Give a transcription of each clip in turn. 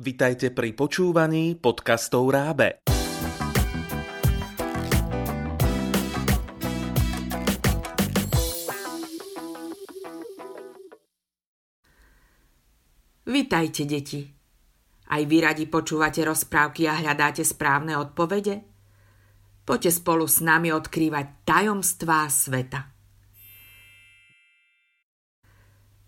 Vitajte pri počúvaní podcastov Rábe. Vitajte, deti. Aj vy radi počúvate rozprávky a hľadáte správne odpovede? Poďte spolu s nami odkrývať tajomstvá sveta.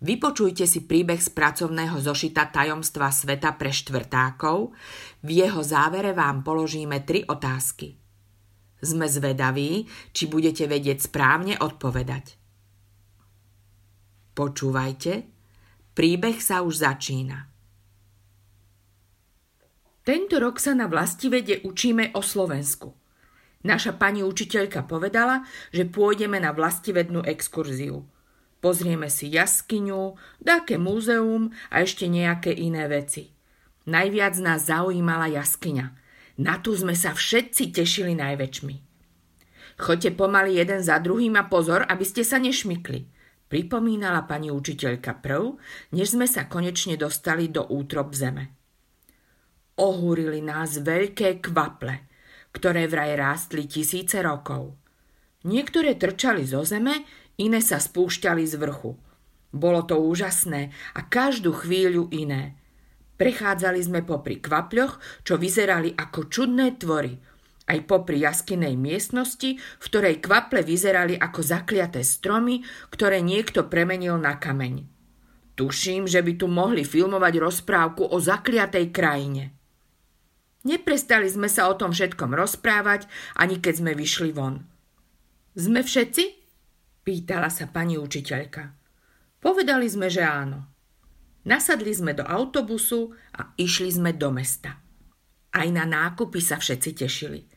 Vypočujte si príbeh z pracovného zošita Tajomstva sveta pre štvrtákov. V jeho závere vám položíme tri otázky. Sme zvedaví, či budete vedieť správne odpovedať. Počúvajte, príbeh sa už začína. Tento rok sa na vlastivede učíme o Slovensku. Naša pani učiteľka povedala, že pôjdeme na vlastivednú exkurziu. Pozrieme si jaskyňu, dáke múzeum a ešte nejaké iné veci. Najviac nás zaujímala jaskyňa. Na tú sme sa všetci tešili najväčšmi. Choďte pomaly jeden za druhým a pozor, aby ste sa nešmykli. Pripomínala pani učiteľka prv, než sme sa konečne dostali do útrop zeme. Ohúrili nás veľké kvaple – ktoré vraj rástli tisíce rokov. Niektoré trčali zo zeme, iné sa spúšťali z vrchu. Bolo to úžasné a každú chvíľu iné. Prechádzali sme popri kvapľoch, čo vyzerali ako čudné tvory, aj popri jaskinej miestnosti, v ktorej kvaple vyzerali ako zakliaté stromy, ktoré niekto premenil na kameň. Tuším, že by tu mohli filmovať rozprávku o zakliatej krajine. Neprestali sme sa o tom všetkom rozprávať, ani keď sme vyšli von. Sme všetci? Pýtala sa pani učiteľka. Povedali sme, že áno. Nasadli sme do autobusu a išli sme do mesta. Aj na nákupy sa všetci tešili.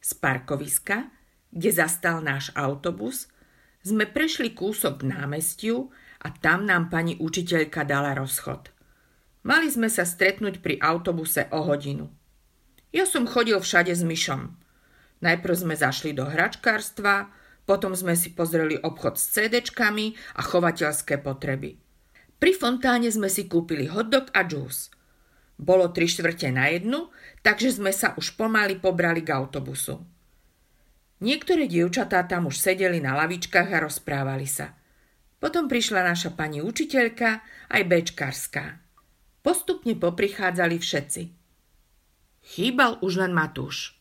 Z parkoviska, kde zastal náš autobus, sme prešli kúsok k námestiu a tam nám pani učiteľka dala rozchod. Mali sme sa stretnúť pri autobuse o hodinu. Ja som chodil všade s myšom. Najprv sme zašli do hračkárstva, potom sme si pozreli obchod s CDčkami a chovateľské potreby. Pri fontáne sme si kúpili hotdog a džús. Bolo tri štvrte na jednu, takže sme sa už pomaly pobrali k autobusu. Niektoré dievčatá tam už sedeli na lavičkách a rozprávali sa. Potom prišla naša pani učiteľka, aj bečkárska. Postupne poprichádzali všetci – Chýbal už len Matúš.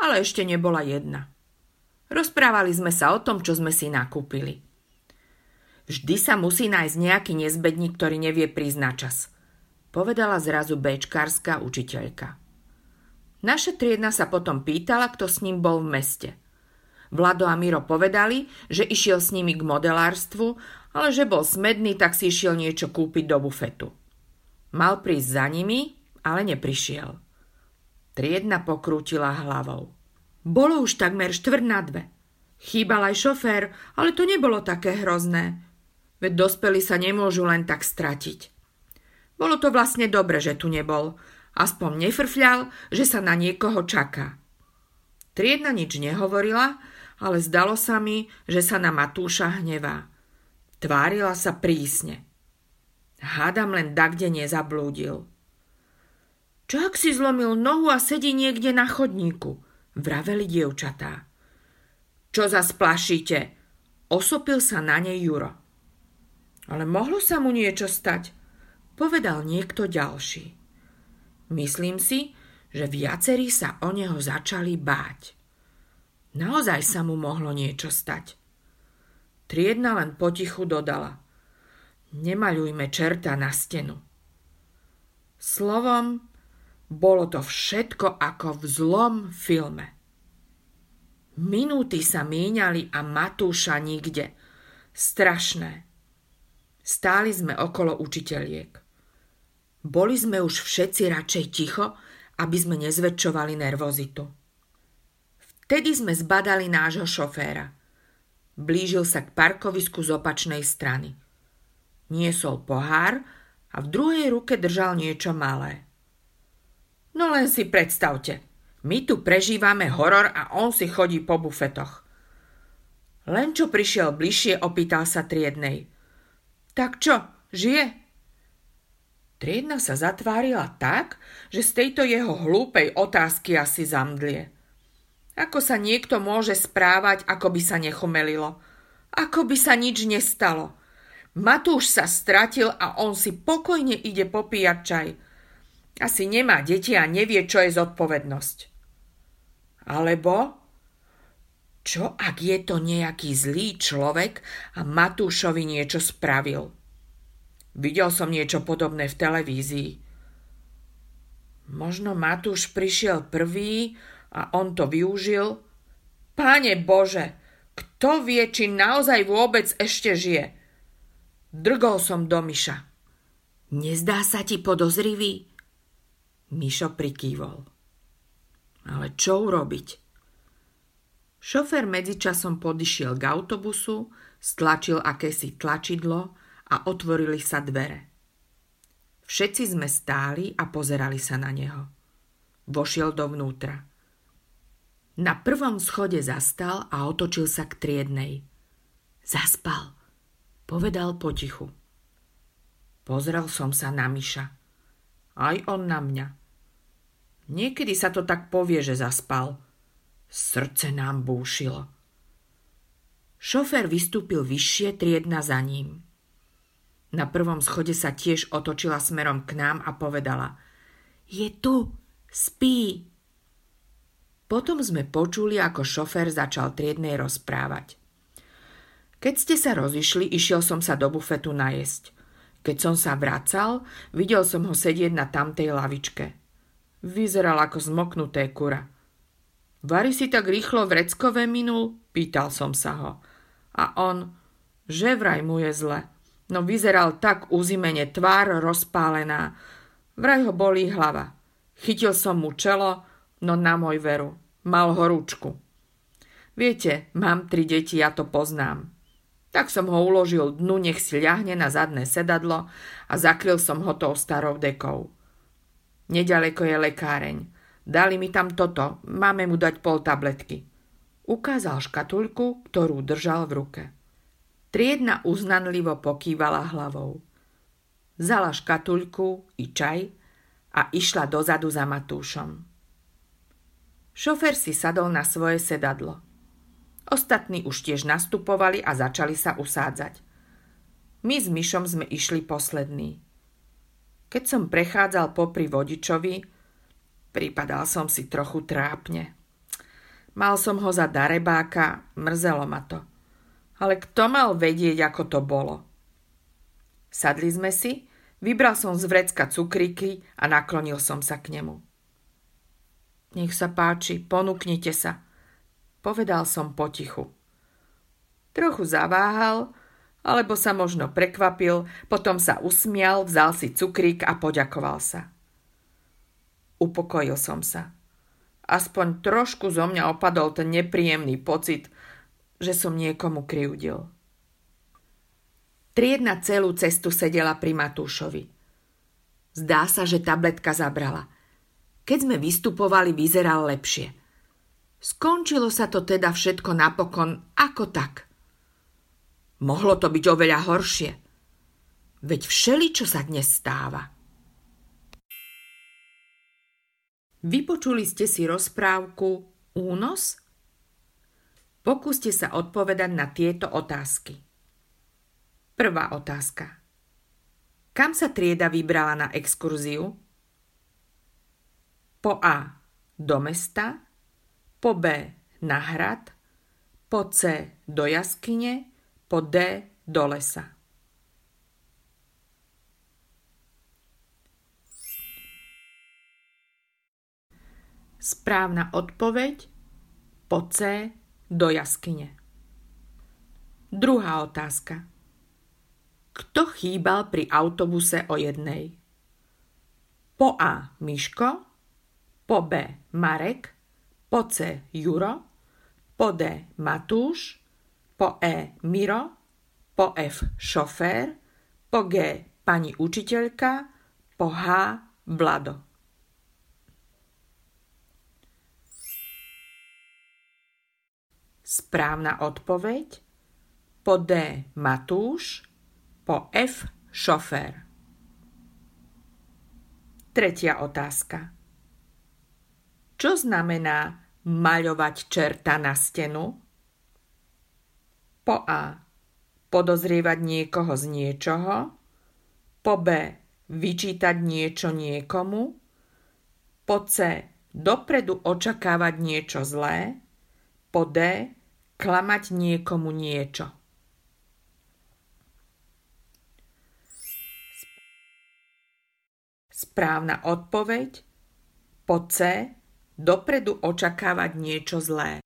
Ale ešte nebola jedna. Rozprávali sme sa o tom, čo sme si nakúpili. Vždy sa musí nájsť nejaký nezbedník, ktorý nevie prísť na čas. Povedala zrazu bečkárska učiteľka. Naša triedna sa potom pýtala, kto s ním bol v meste. Vlado a Miro povedali, že išiel s nimi k modelárstvu, ale že bol smedný, tak si išiel niečo kúpiť do bufetu. Mal prísť za nimi, ale neprišiel. Triedna pokrútila hlavou. Bolo už takmer štvrt na dve. Chýbal aj šofér, ale to nebolo také hrozné. Veď dospelí sa nemôžu len tak stratiť. Bolo to vlastne dobre, že tu nebol. Aspoň nefrfľal, že sa na niekoho čaká. Triedna nič nehovorila, ale zdalo sa mi, že sa na Matúša hnevá. Tvárila sa prísne. Hádam len dakde nezablúdil. Čo ak si zlomil nohu a sedí niekde na chodníku? Vraveli dievčatá. Čo za splašíte? Osopil sa na nej Juro. Ale mohlo sa mu niečo stať, povedal niekto ďalší. Myslím si, že viacerí sa o neho začali báť. Naozaj sa mu mohlo niečo stať. Triedna len potichu dodala. Nemaľujme čerta na stenu. Slovom, bolo to všetko ako v zlom filme. Minúty sa míňali a Matúša nikde. Strašné. Stáli sme okolo učiteľiek. Boli sme už všetci radšej ticho, aby sme nezväčšovali nervozitu. Vtedy sme zbadali nášho šoféra. Blížil sa k parkovisku z opačnej strany. Niesol pohár a v druhej ruke držal niečo malé. No len si predstavte. My tu prežívame horor a on si chodí po bufetoch. Len čo prišiel bližšie, opýtal sa triednej. Tak čo, žije? Triedna sa zatvárila tak, že z tejto jeho hlúpej otázky asi zamdlie. Ako sa niekto môže správať, ako by sa nechumelilo? Ako by sa nič nestalo? Matúš sa stratil a on si pokojne ide popíjať čaj. Asi nemá deti a nevie, čo je zodpovednosť. Alebo čo ak je to nejaký zlý človek a Matúšovi niečo spravil? Videl som niečo podobné v televízii. Možno Matúš prišiel prvý a on to využil? Páne Bože, kto vie, či naozaj vôbec ešte žije? Drgol som do Miša. Nezdá sa ti podozrivý? Mišo prikývol. Ale čo urobiť? Šofér medzičasom podišiel k autobusu, stlačil akési tlačidlo a otvorili sa dvere. Všetci sme stáli a pozerali sa na neho. Vošiel dovnútra. Na prvom schode zastal a otočil sa k triednej. Zaspal, povedal potichu. Pozrel som sa na Miša. Aj on na mňa. Niekedy sa to tak povie, že zaspal – Srdce nám búšilo. Šofér vystúpil vyššie, triedna za ním. Na prvom schode sa tiež otočila smerom k nám a povedala Je tu, spí. Potom sme počuli, ako šofér začal triednej rozprávať. Keď ste sa rozišli, išiel som sa do bufetu najesť. Keď som sa vracal, videl som ho sedieť na tamtej lavičke. Vyzeral ako zmoknuté kura. Vary si tak rýchlo vreckové minul? Pýtal som sa ho. A on, že vraj mu je zle. No vyzeral tak uzimene, tvár rozpálená. Vraj ho bolí hlava. Chytil som mu čelo, no na môj veru. Mal horúčku. Viete, mám tri deti, ja to poznám. Tak som ho uložil dnu, nech si ľahne na zadné sedadlo a zakryl som ho tou starou dekou. Nedaleko je lekáreň. Dali mi tam toto, máme mu dať pol tabletky. Ukázal škatulku, ktorú držal v ruke. Triedna uznanlivo pokývala hlavou. Zala škatulku i čaj a išla dozadu za Matúšom. Šofer si sadol na svoje sedadlo. Ostatní už tiež nastupovali a začali sa usádzať. My s Myšom sme išli poslední. Keď som prechádzal popri vodičovi, Pripadal som si trochu trápne. Mal som ho za darebáka, mrzelo ma to. Ale kto mal vedieť, ako to bolo? Sadli sme si, vybral som z vrecka cukríky a naklonil som sa k nemu. Nech sa páči, ponúknite sa, povedal som potichu. Trochu zaváhal, alebo sa možno prekvapil, potom sa usmial, vzal si cukrík a poďakoval sa. Upokojil som sa. Aspoň trošku zo mňa opadol ten nepríjemný pocit, že som niekomu kryudil. Triedna celú cestu sedela pri Matúšovi. Zdá sa, že tabletka zabrala. Keď sme vystupovali, vyzeral lepšie. Skončilo sa to teda všetko napokon ako tak. Mohlo to byť oveľa horšie. Veď všeli, čo sa dnes stáva. Vypočuli ste si rozprávku Únos? Pokúste sa odpovedať na tieto otázky. Prvá otázka. Kam sa trieda vybrala na exkurziu? Po A. Do mesta. Po B. Na hrad. Po C. Do jaskyne. Po D. Do lesa. Správna odpoveď po C do jaskyne. Druhá otázka. Kto chýbal pri autobuse o jednej? Po A. Miško, po B. Marek, po C. Juro, po D. Matúš, po E. Miro, po F. Šofér, po G. Pani učiteľka, po H. Vlado. Správna odpoveď po D. Matúš, po F. Šofér. Tretia otázka. Čo znamená maľovať čerta na stenu? Po A. Podozrievať niekoho z niečoho. Po B. Vyčítať niečo niekomu. Po C. Dopredu očakávať niečo zlé. Po D. Klamať niekomu niečo. Správna odpoveď po C. Dopredu očakávať niečo zlé.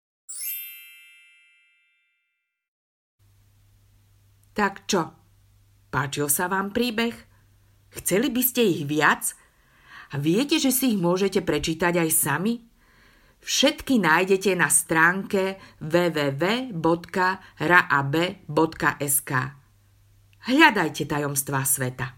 Tak čo? Páčil sa vám príbeh? Chceli by ste ich viac? A viete, že si ich môžete prečítať aj sami? Všetky nájdete na stránke www.raab.sk. Hľadajte tajomstvá sveta.